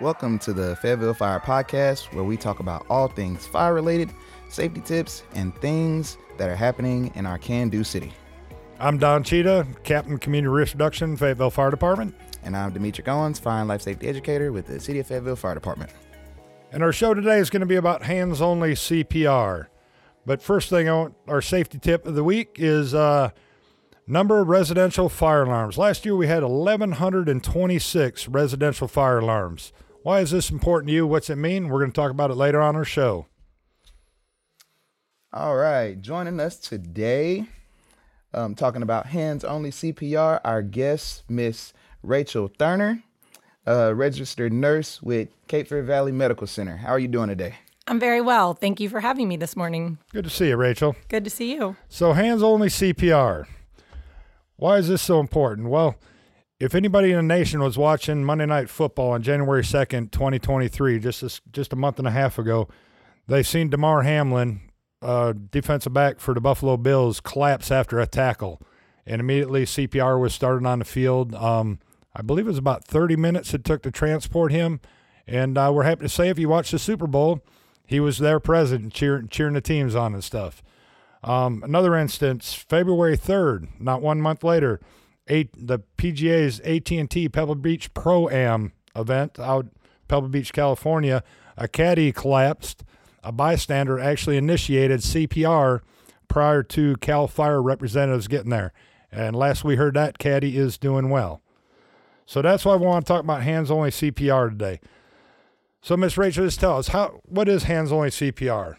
Welcome to the Fayetteville Fire Podcast, where we talk about all things fire related, safety tips, and things that are happening in our can do city. I'm Don Cheetah, Captain Community Risk Reduction, Fayetteville Fire Department. And I'm Demetric Owens, Fire and Life Safety Educator with the City of Fayetteville Fire Department. And our show today is going to be about hands only CPR. But first thing, I want, our safety tip of the week is uh, number of residential fire alarms. Last year we had 1,126 residential fire alarms. Why is this important to you? What's it mean? We're going to talk about it later on our show. All right, joining us today, um, talking about hands only CPR, our guest, Miss Rachael Thurner, a registered nurse with Cape Fear Valley Medical Center. How are you doing today? I'm very well. Thank you for having me this morning. Good to see you, Rachael. Good to see you. So, hands only CPR. Why is this so important? Well, if anybody in the nation was watching Monday Night Football on January 2nd, 2023, just a, just a month and a half ago, they've seen Damar Hamlin, uh, defensive back for the Buffalo Bills, collapse after a tackle. And immediately CPR was started on the field. Um, I believe it was about 30 minutes it took to transport him. And uh, we're happy to say if you watched the Super Bowl, he was there present, cheering, cheering the teams on and stuff. Um, another instance, February 3rd, not one month later, the PGA's AT&T Pebble Beach Pro-Am event out Pebble Beach, California, a caddy collapsed. A bystander actually initiated CPR prior to Cal Fire representatives getting there. And last we heard that caddy is doing well. So that's why we want to talk about hands only CPR today. So Miss Rachael, just tell us how what is hands only CPR?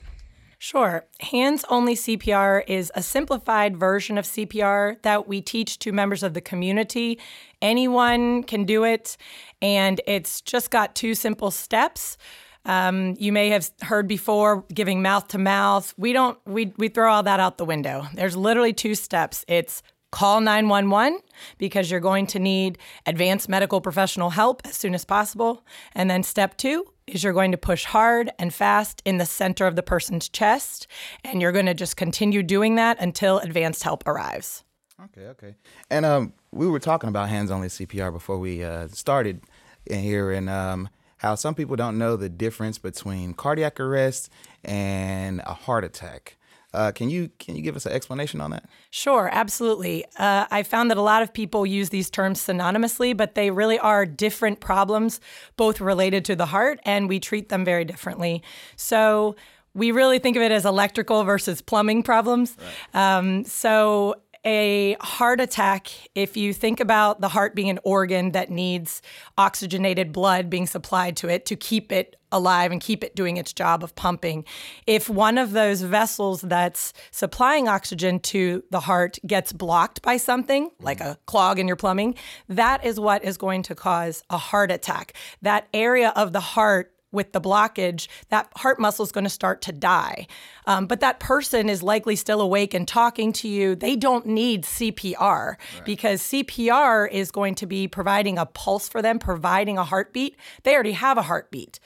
Sure. Hands only CPR is a simplified version of CPR that we teach to members of the community. Anyone can do it, and it's just got two simple steps. Um, you may have heard before giving mouth to mouth. We don't, we, we throw all that out the window. There's literally two steps it's call 911 because you're going to need advanced medical professional help as soon as possible. And then step two is you're going to push hard and fast in the center of the person's chest. And you're going to just continue doing that until advanced help arrives. Okay, okay. And um, we were talking about hands only CPR before we uh, started in here, and um, how some people don't know the difference between cardiac arrest and a heart attack. Uh, can you can you give us an explanation on that? Sure, absolutely. Uh, I found that a lot of people use these terms synonymously, but they really are different problems, both related to the heart, and we treat them very differently. So we really think of it as electrical versus plumbing problems. Right. Um, so a heart attack, if you think about the heart being an organ that needs oxygenated blood being supplied to it to keep it alive and keep it doing its job of pumping, if one of those vessels that's supplying oxygen to the heart gets blocked by something, like mm. a clog in your plumbing, that is what is going to cause a heart attack. That area of the heart with the blockage, that heart muscle is going to start to die. Um, but that person is likely still awake and talking to you. They don't need CPR right. because CPR is going to be providing a pulse for them, providing a heartbeat. They already have a heartbeat.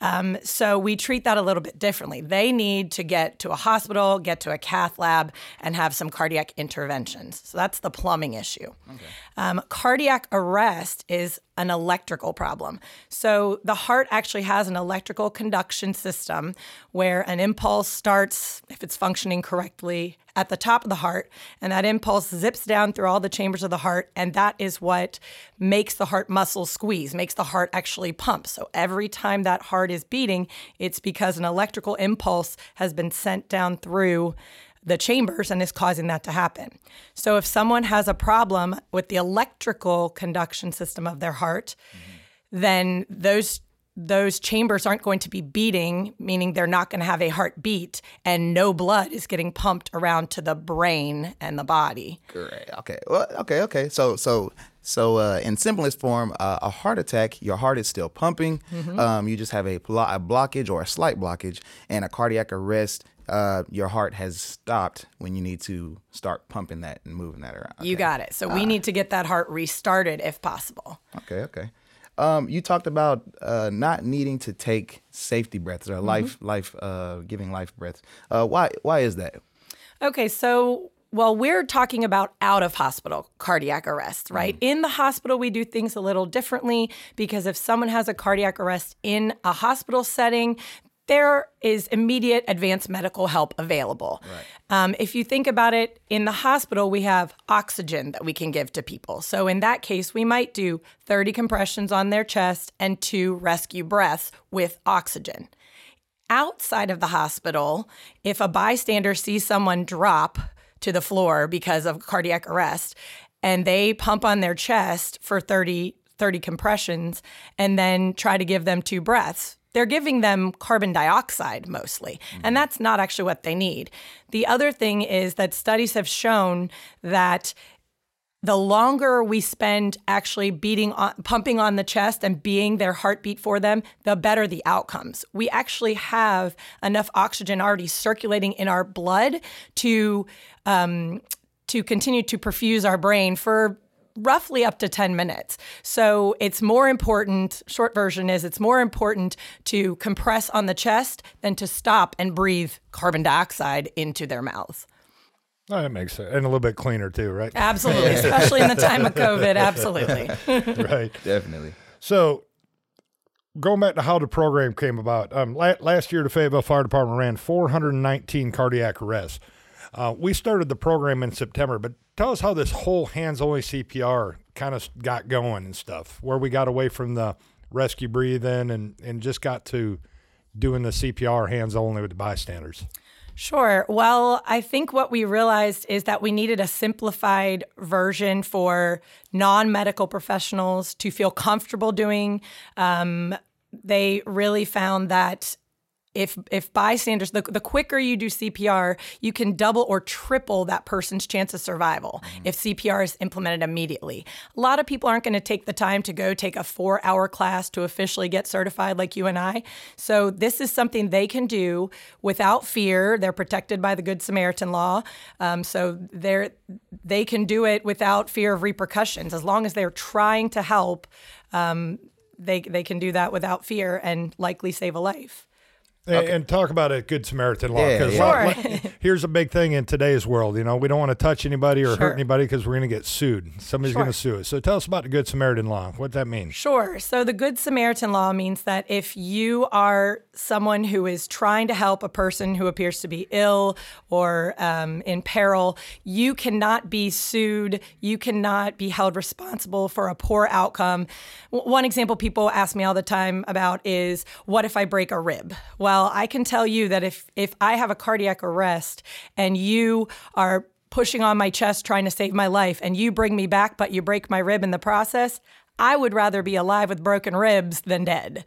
Um, so we treat that a little bit differently. They need to get to a hospital, get to a cath lab, and have some cardiac interventions. So that's the plumbing issue. Okay. Um, cardiac arrest is an electrical problem. So the heart actually has an electrical conduction system where an impulse starts, if it's functioning correctly, at the top of the heart, and that impulse zips down through all the chambers of the heart, and that is what makes the heart muscle squeeze, makes the heart actually pump. So every time that heart is beating, it's because an electrical impulse has been sent down through the chambers and is causing that to happen. So if someone has a problem with the electrical conduction system of their heart, mm-hmm. then those those chambers aren't going to be beating, meaning they're not going to have a heartbeat, and no blood is getting pumped around to the brain and the body. Great. Okay. Well, okay. Okay. So, so, so, uh, in simplest form, uh, a heart attack, your heart is still pumping. Mm-hmm. Um, you just have a, blo- a, blockage or a slight blockage, and a cardiac arrest. Uh, your heart has stopped when you need to start pumping that and moving that around. Okay. You got it. So we ah. need to get that heart restarted if possible. Okay. Okay. Um, you talked about uh, not needing to take safety breaths or mm-hmm. life life uh, giving life breaths. Uh, why why is that? Okay, so well, we're talking about out of hospital cardiac arrest, right? Mm. In the hospital, we do things a little differently because if someone has a cardiac arrest in a hospital setting, there is immediate advanced medical help available. Right. Um, if you think about it, in the hospital, we have oxygen that we can give to people. So in that case, we might do 30 compressions on their chest and two rescue breaths with oxygen. Outside of the hospital, if a bystander sees someone drop to the floor because of cardiac arrest and they pump on their chest for 30 30 compressions and then try to give them two breaths they're giving them carbon dioxide mostly, mm-hmm. and that's not actually what they need. The other thing is that studies have shown that the longer we spend actually beating on, pumping on the chest and being their heartbeat for them, the better the outcomes. We actually have enough oxygen already circulating in our blood to um, to continue to perfuse our brain for roughly up to 10 minutes. So it's more important, short version is it's more important to compress on the chest than to stop and breathe carbon dioxide into their mouths. Oh, that makes sense. And a little bit cleaner too, right? Absolutely, especially in the time of COVID. Absolutely. right. Definitely. So, going back to how the program came about, um, last year the Fayetteville Fire Department ran 419 cardiac arrests. Uh, we started the program in September, but tell us how this whole hands only CPR kind of got going and stuff, where we got away from the rescue breathing and, and just got to doing the CPR hands only with the bystanders. Sure. Well, I think what we realized is that we needed a simplified version for non medical professionals to feel comfortable doing. Um, they really found that if if bystanders the, the quicker you do cpr you can double or triple that person's chance of survival mm-hmm. if cpr is implemented immediately. A lot of people aren't going to take the time to go take a four hour class to officially get certified like you and i. So this is something they can do without fear. They're protected by the good samaritan law. Um, so they're they can do it without fear of repercussions. As long as they're trying to help um, they, they can do that without fear and likely save a life Okay. And talk about a good Samaritan law because yeah, yeah. sure. here's a big thing in today's world. You know, we don't want to touch anybody or sure. hurt anybody because we're going to get sued. Somebody's sure. going to sue us. So tell us about the Good Samaritan law. What that mean? Sure. So the Good Samaritan law means that if you are someone who is trying to help a person who appears to be ill or um, in peril, you cannot be sued. You cannot be held responsible for a poor outcome. W- one example people ask me all the time about is, "What if I break a rib?" Well well, I can tell you that if if I have a cardiac arrest and you are pushing on my chest trying to save my life and you bring me back but you break my rib in the process, I would rather be alive with broken ribs than dead.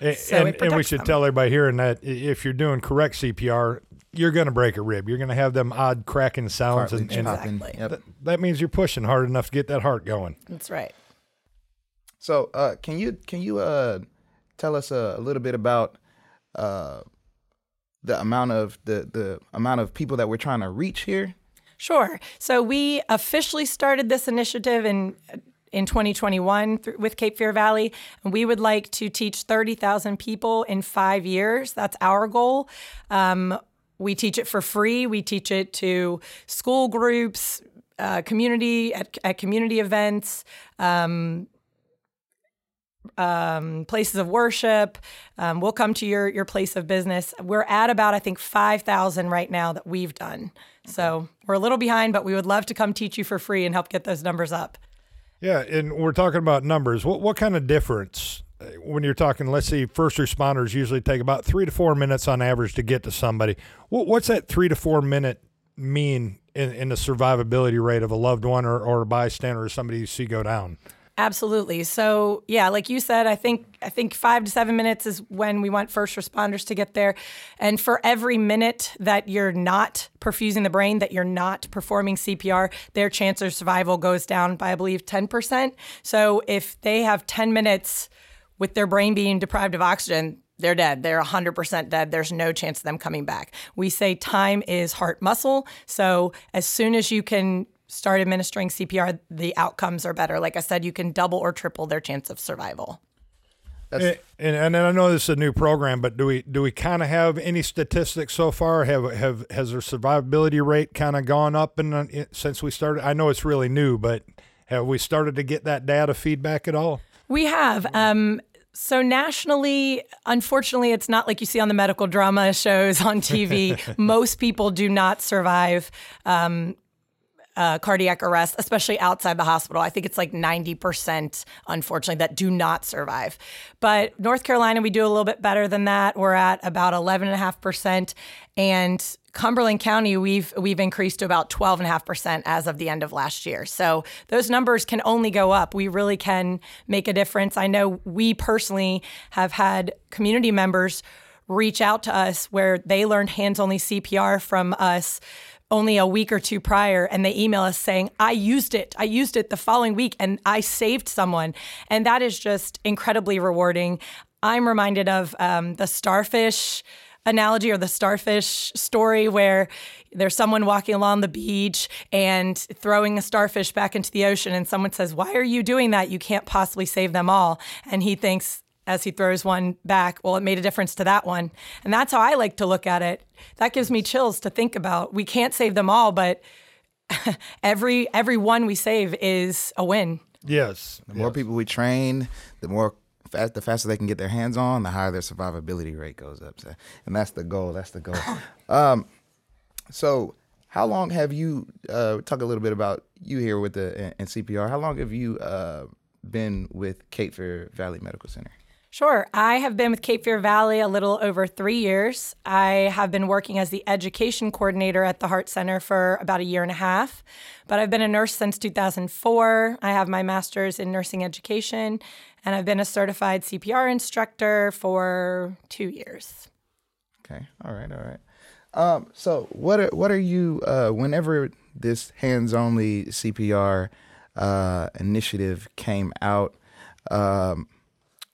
Yeah. So and, and, we should them. tell everybody hearing that if you're doing correct CPR, you're going to break a rib. You're going to have them odd cracking sounds, and, and exactly. yep. that, that, means you're pushing hard enough to get that heart going. That's right. So, uh, can you can you uh, tell us a, a little bit about uh, the amount of the the amount of people that we're trying to reach here? Sure. So we officially started this initiative in in 2021 with Cape Fear Valley, and we would like to teach 30,000 people in five years. That's our goal. Um, we teach it for free. We teach it to school groups, uh, community at, at, community events, um, um, places of worship. Um, we'll come to your your place of business. We're at about I think five thousand right now that we've done. So we're a little behind, but we would love to come teach you for free and help get those numbers up. Yeah, and we're talking about numbers. What what kind of difference uh, when you're talking? Let's see, first responders usually take about three to four minutes on average to get to somebody. What, what's that three to four minute mean in, in the survivability rate of a loved one or, or a bystander or somebody you see go down? Absolutely. So yeah, like you said, I think I think five to seven minutes is when we want first responders to get there. And for every minute that you're not perfusing the brain, that you're not performing CPR, their chance of survival goes down by I believe 10%. So if they have 10 minutes with their brain being deprived of oxygen, they're dead. They're 100% dead. There's no chance of them coming back. We say time is heart muscle. So as soon as you can start administering CPR, the outcomes are better. Like I said, you can double or triple their chance of survival. And, and and I know this is a new program, but do we do we kind of have any statistics so far? Have have has their survivability rate kind of gone up in, in since we started? I know it's really new, but have we started to get that data feedback at all? We have. Um, so nationally, unfortunately, it's not like you see on the medical drama shows on TV. Most people do not survive um, uh, cardiac arrest, especially outside the hospital. I think it's like 90%, unfortunately, that do not survive. But North Carolina, we do a little bit better than that. We're at about 11.5%. And Cumberland County, we've we've increased to about 12.5% as of the end of last year. So those numbers can only go up. We really can make a difference. I know we personally have had community members reach out to us where they learned hands only CPR from us only a week or two prior and they email us saying i used it. I used it the following week and i saved someone. And that is just incredibly rewarding. I'm reminded of um, the starfish analogy or the starfish story where there's someone walking along the beach and throwing a starfish back into the ocean and someone says why are you doing that? You can't possibly save them all. And he thinks as he throws one back, well, it made a difference to that one. And that's how I like to look at it. That gives me chills to think about. We can't save them all, but every every one we save is a win. Yes. the more people we train, the more fast, the faster they can get their hands on, the higher their survivability rate goes up. So, and that's the goal. That's the goal. um, so, how long have you uh, talk a little bit about you here with the in CPR? How long have you uh, been with Cape Fear Valley Medical Center? Sure. I have been with Cape Fear Valley a little over three years. I have been working as the education coordinator at the Heart Center for about a year and a half, but I've been a nurse since 2004. I have my master's in nursing education, and I've been a certified CPR instructor for two years. Okay. All right. All right. Um, so what are what are you uh, whenever this hands only CPR uh, initiative came out? Um,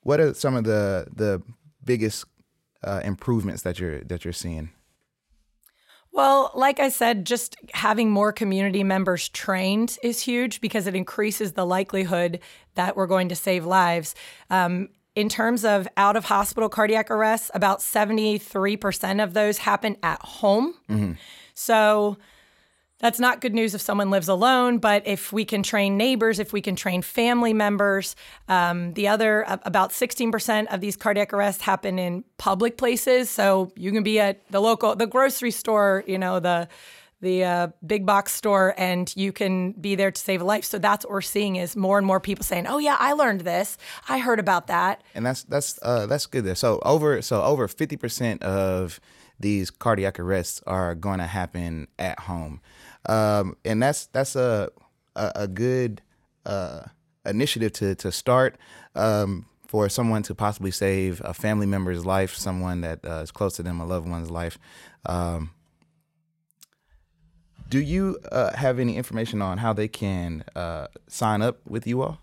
what are some of the the biggest uh, improvements that you're that you're seeing? Well, like I said, just having more community members trained is huge because it increases the likelihood that we're going to save lives. Um, in terms of out of hospital cardiac arrests, about 73% of those happen at home. So that's not good news if someone lives alone, but if we can train neighbors, if we can train family members, um, the other about 16% of these cardiac arrests happen in public places. So you can be at the local, the grocery store, you know, the the uh, big box store, and you can be there to save a life. So that's what we're seeing is more and more people saying, "Oh yeah, I learned this. I heard about that." And that's that's uh, that's good there. So over so over fifty percent of these cardiac arrests are going to happen at home, um, and that's that's a a, a good uh, initiative to to start um, for someone to possibly save a family member's life, someone that uh, is close to them, a loved one's life. Um, do you uh, have any information on how they can uh, sign up with you all?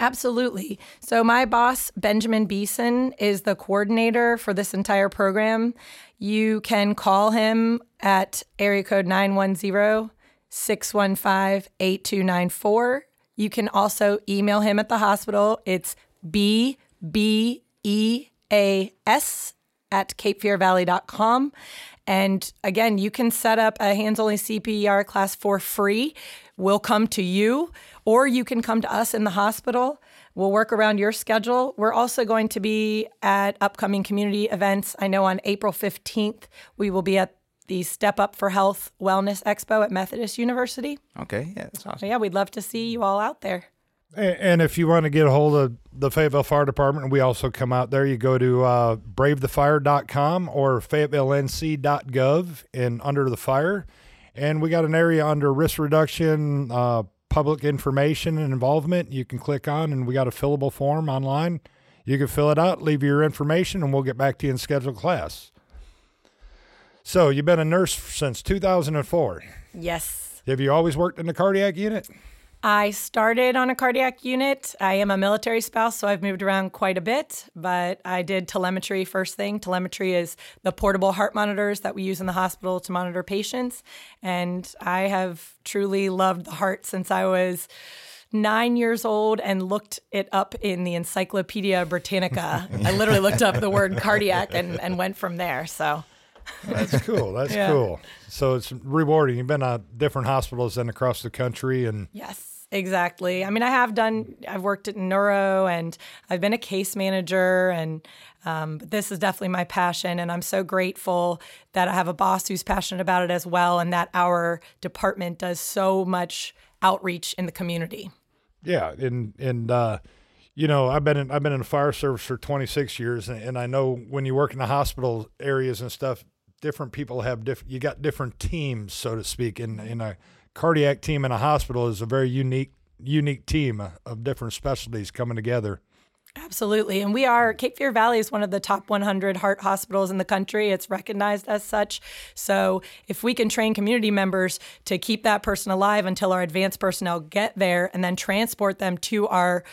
Absolutely. So, my boss, Benjamin Beeson, is the coordinator for this entire program. You can call him at area code 910 615 8294. You can also email him at the hospital. It's B B E A S at capefearvalley.com. And again, you can set up a hands only CPR class for free. We'll come to you, or you can come to us in the hospital. We'll work around your schedule. We're also going to be at upcoming community events. I know on April 15th, we will be at the Step Up for Health Wellness Expo at Methodist University. Okay, yeah, that's awesome. So, yeah, we'd love to see you all out there. And if you want to get a hold of the Fayetteville Fire Department, we also come out there. You go to uh, bravethefire.com or fayetteville.nc.gov and under the fire. And we got an area under risk reduction, uh, public information and involvement. You can click on, and we got a fillable form online. You can fill it out, leave your information, and we'll get back to you and schedule class. So you've been a nurse since 2004. Yes. Have you always worked in the cardiac unit? I started on a cardiac unit. I am a military spouse, so I've moved around quite a bit, but I did telemetry first thing. Telemetry is the portable heart monitors that we use in the hospital to monitor patients. And I have truly loved the heart since I was nine years old and looked it up in the Encyclopedia Britannica. I literally looked up the word cardiac and, and went from there. So That's cool. That's Yeah. cool. So it's rewarding. You've been at different hospitals and across the country, and Yes, exactly. I mean, I have done, I've worked at neuro and I've been a case manager, and um, but this is definitely my passion. And I'm so grateful that I have a boss who's passionate about it as well, and that our department does so much outreach in the community. yeah, and and uh, you know, I've been in I've been in the fire service for 26 years, and, and I know when you work in the hospital areas and stuff, different people have different. You got different teams, so to speak. In in a cardiac team in a hospital is a very unique unique team uh, of different specialties coming together. Absolutely. And we are, Cape Fear Valley is one of the top 100 heart hospitals in the country. It's recognized as such. So if we can train community members to keep that person alive until our advanced personnel get there and then transport them to our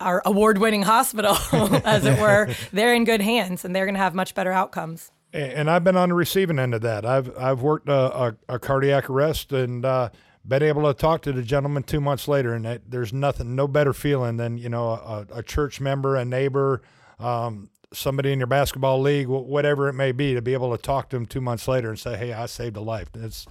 our award-winning hospital, as it were, they're in good hands and they're going to have much better outcomes. And I've been on the receiving end of that. I've I've worked a, a, a cardiac arrest and uh, been able to talk to the gentleman two months later, and that, there's nothing, no better feeling than you know a, a church member, a neighbor, um, somebody in your basketball league, whatever it may be, to be able to talk to them two months later and say, "Hey, I saved a life." It's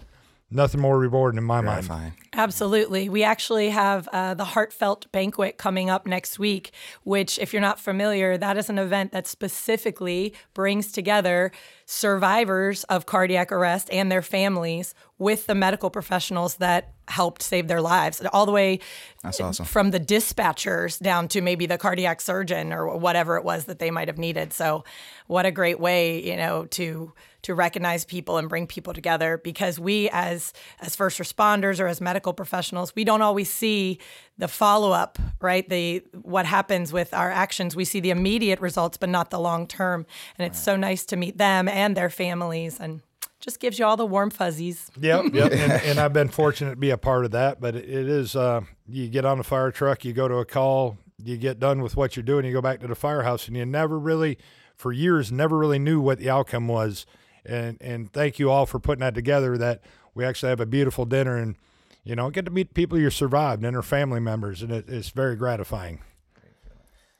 nothing more rewarding in my mind. Fine. Absolutely. We actually have uh, the Heartfelt Banquet coming up next week, which, if you're not familiar, that is an event that specifically brings together survivors of cardiac arrest and their families with the medical professionals that helped save their lives, all the way That's awesome. from the dispatchers down to maybe the cardiac surgeon or whatever it was that they might have needed. So, what a great way, you know, to to recognize people and bring people together because we as as first responders or as medical professionals, we don't always see the follow-up, right? The what happens with our actions. We see the immediate results but not the long term. And it's so nice to meet them and their families and just gives you all the warm fuzzies. Yep, yep. and, and I've been fortunate to be a part of that. But it, it is, uh, you get on the fire truck, you go to a call, you get done with what you're doing, you go back to the firehouse, and you never really, for years, never really knew what the outcome was. And and thank you all for putting that together. That we actually have a beautiful dinner and you know get to meet people you survived and their family members, and it, it's very gratifying.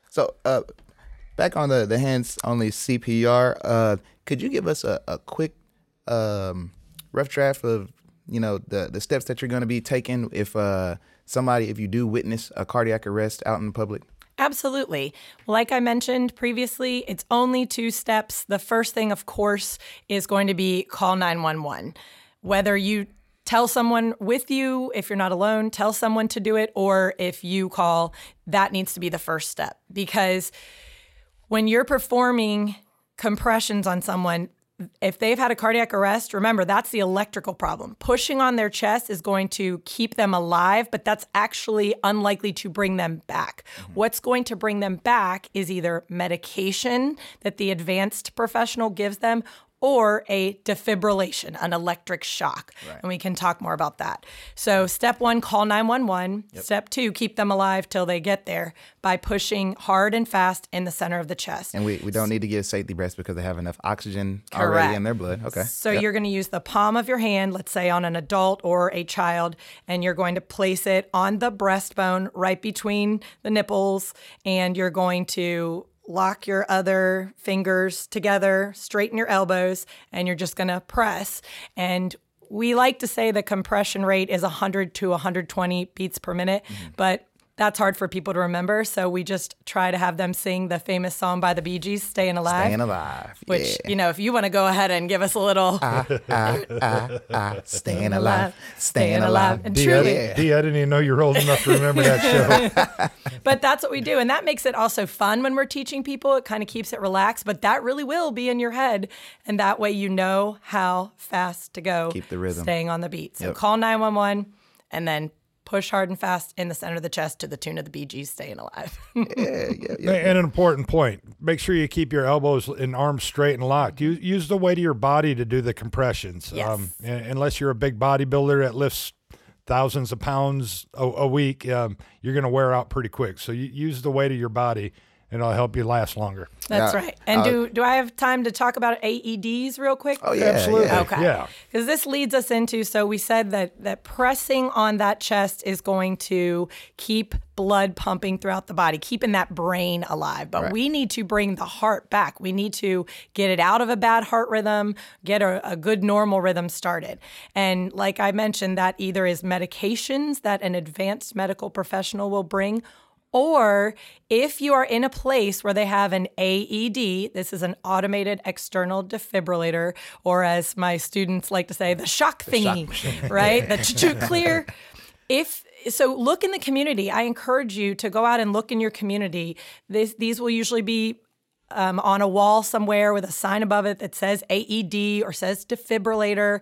So, uh, back on the the hands only CPR, uh, could you give us a, a quick um, rough draft of you know the the steps that you're going to be taking if uh, somebody if you do witness a cardiac arrest out in the public? Absolutely. Like I mentioned previously, it's only two steps. The first thing, of course, is going to be call 911. Whether you tell someone with you, if you're not alone, tell someone to do it, or if you call, that needs to be the first step. Because when you're performing compressions on someone, if they've had a cardiac arrest, remember that's the electrical problem. Pushing on their chest is going to keep them alive, but that's actually unlikely to bring them back. Mm-hmm. What's going to bring them back is either medication that the advanced professional gives them or a defibrillation, an electric shock. And we can talk more about that. So, step one, call 911. Step two, keep them alive till they get there by pushing hard and fast in the center of the chest. And we, we don't need to give safety breaths because they have enough oxygen already in their blood. Okay. So Yep. you're going to use the palm of your hand, let's say on an adult or a child, and you're going to place it on the breastbone right between the nipples, and you're going to lock your other fingers together, straighten your elbows, and you're just going to press. And we like to say the compression rate is 100 to 120 beats per minute, mm-hmm. but that's hard for people to remember. So we just try to have them sing the famous song by the Bee Gees, Staying Alive. Staying alive. Which, yeah. you know, if you want to go ahead and give us a little ah, ah, ah, staying alive. Staying Staying alive. alive. And Dee, truly, didn't- Dee, I didn't even know you were old enough to remember that show. but that's what we do. And that makes it also fun when we're teaching people. It kind of keeps it relaxed, but that really will be in your head. And that way you know how fast to go. Keep the rhythm. Staying on the beat. So Yep. call 911 and then push hard and fast in the center of the chest to the tune of the Bee Gees staying alive. Yeah, yeah, yeah. And an important point: make sure you keep your elbows and arms straight and locked. Use, use the weight of your body to do the compressions. Um, Yes. un- unless you're a big bodybuilder that lifts thousands of pounds a, a week, um, you're going to wear out pretty quick. So you use the weight of your body and it'll help you last longer. That's Yeah. right. And Uh, do do I have time to talk about AEDs real quick? Oh yeah, Absolutely. yeah. Okay. Yeah. Because this leads us into so we said that that pressing on that chest is going to keep blood pumping throughout the body, keeping that brain alive. But we need to bring the heart back. We need to get it out of a bad heart rhythm, get a, a good normal rhythm started. And like I mentioned, that either is medications that an advanced medical professional will bring or if you are in a place where they have an AED, this is an automated external defibrillator, or as my students like to say, the shock thingy, right? The ch- clear. If so, look in the community. I encourage you to go out and look in your community. This, these will usually be um, on a wall somewhere with a sign above it that says AED or says defibrillator.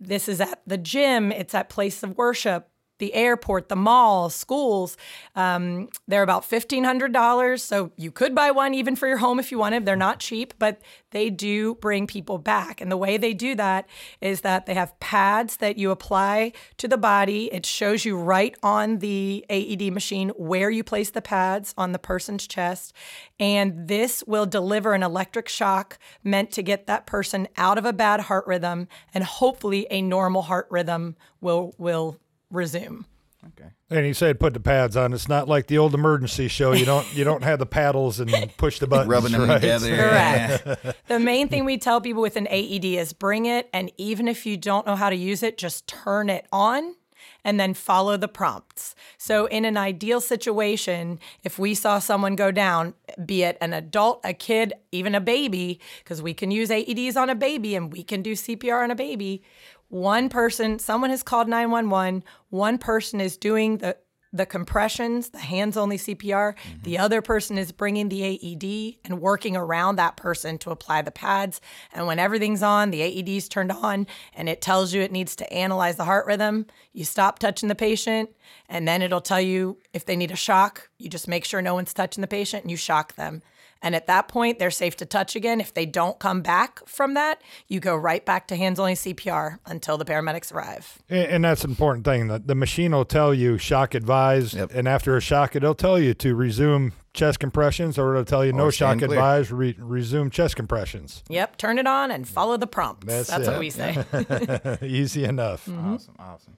This is at the gym, it's at place of worship, the airport, the mall, schools. Um, they're about $1,500. So you could buy one even for your home if you wanted. They're not cheap, but they do bring people back. And the way they do that is that they have pads that you apply to the body. It shows you right on the AED machine where you place the pads on the person's chest. And this will deliver an electric shock meant to get that person out of a bad heart rhythm and hopefully a normal heart rhythm will will resume. Okay. And he said, "Put the pads on." It's not like the old emergency show. You don't you don't have the paddles and push the buttons. Rubbing them right? together. Correct. the main thing we tell people with an AED is bring it, and even if you don't know how to use it, just turn it on and then follow the prompts. So, in an ideal situation, if we saw someone go down, be it an adult, a kid, even a baby, because we can use AEDs on a baby and we can do CPR on a baby, one person, someone has called 911, one person is doing the the compressions, the hands only CPR. Mm-hmm. The other person is bringing the AED and working around that person to apply the pads. And when everything's on, the AED is turned on and it tells you it needs to analyze the heart rhythm. You stop touching the patient and then it'll tell you if they need a shock. You just make sure no one's touching the patient and you shock them. And at that point, they're safe to touch again. If they don't come back from that, you go right back to hands only CPR until the paramedics arrive. And, and that's an important thing. The, the machine will tell you shock advised, Yep. and after a shock, it'll tell you to resume chest compressions, or it'll tell you no shock clear. advised, re- resume chest compressions. Yep, turn it on and follow the prompts. That's That's, what we say. Easy enough. Awesome, awesome.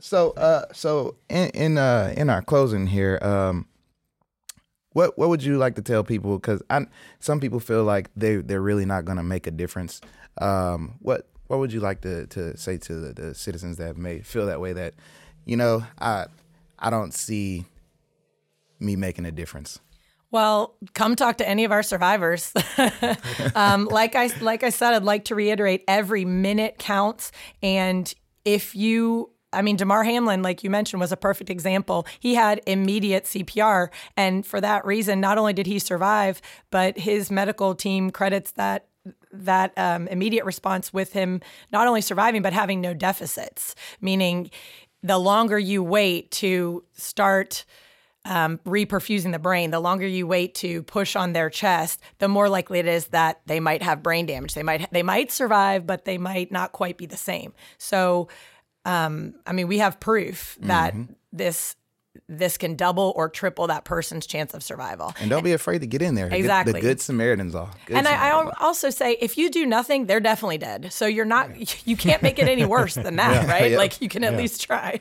So, uh, so in in uh in our closing here, um, what what would you like to tell people? Because I some people feel like they they're really not going to make a difference. Um, what what would you like to to say to the, the citizens that may feel that way? That you know, I I don't see me making a difference. Well, come talk to any of our survivors. um, like I like I said, I'd like to reiterate: every minute counts, and if you. I mean, Damar Hamlin, like you mentioned, was a perfect example. He had immediate CPR. And for that reason, not only did he survive, but his medical team credits that that um, immediate response with him not only surviving but having no deficits meaning the longer you wait to start um, reperfusing the brain, the longer you wait to push on their chest, the more likely it is that they might have brain damage. They might they might survive, but they might not quite be the same. So, um, I mean, we have proof that this this can double or triple that person's chance of survival. And don't be afraid to get in there. Get Exactly. the good Samaritans are. Good And I, Samaritans I also say, if you do nothing, they're definitely dead. So you're not, you can't make it any worse than that, right? Yeah. Like you can at least try.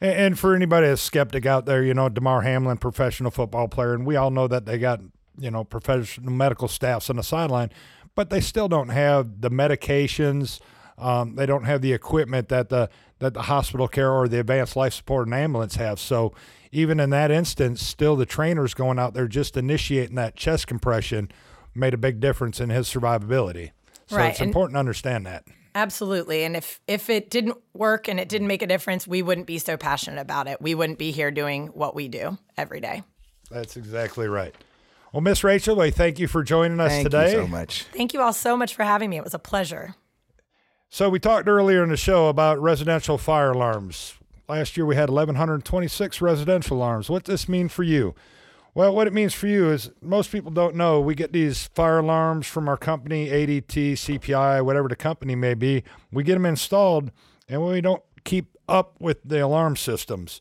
And, and for anybody that's skeptic out there, you know, Damar Hamlin, professional football player, and we all know that they got, you know, professional medical staffs on the sideline, but they still don't have the medications. Um, they don't have the equipment that the that the hospital care or the advanced life support and ambulance have. So even in that instance, still the trainers going out there just initiating that chest compression made a big difference in his survivability. So Right, it's and- important to understand that. Absolutely. And if if it didn't work and it didn't make a difference, we wouldn't be so passionate about it. We wouldn't be here doing what we do every day. That's exactly right. Well, Miss Rachael, I thank you for joining us Thank today. Thank you so much. Thank you all so much for having me. It was a pleasure. So we talked earlier in the show about residential fire alarms. Last year we had 1,126 residential alarms. What does this mean for you? Well, what it means for you is most people don't know we get these fire alarms from our company, ADT, CPI, whatever the company may be. We get them installed and we don't keep up with the alarm systems.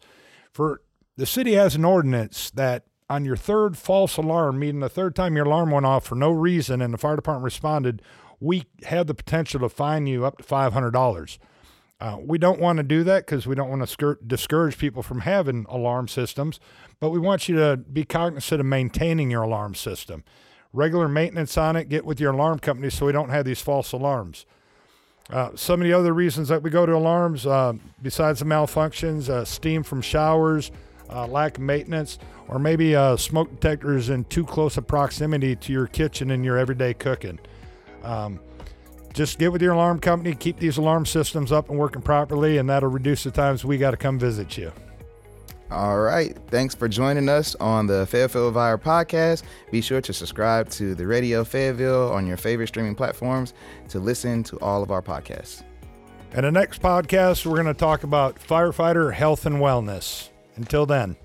For the city has an ordinance that on your third false alarm, meaning the third time your alarm went off for no reason and the fire department responded, we have the potential to fine you up to $500. Uh, we don't want to do that because we don't want to scur- discourage people from having alarm systems, but we want you to be cognizant of maintaining your alarm system. Regular maintenance on it, get with your alarm company so we don't have these false alarms. Uh, some of the other reasons that we go to alarms, uh, besides the malfunctions, uh, steam from showers, uh, lack of maintenance, or maybe uh, smoke detectors in too close a proximity to your kitchen and your everyday cooking. Um, just get with your alarm company, keep these alarm systems up and working properly, and that'll reduce the times we got to come visit you. All right. Thanks for joining us on the Fayetteville Fire podcast. Be sure to subscribe to the Radio Fayetteville on your favorite streaming platforms to listen to all of our podcasts. And the next podcast, we're going to talk about firefighter health and wellness. Until then.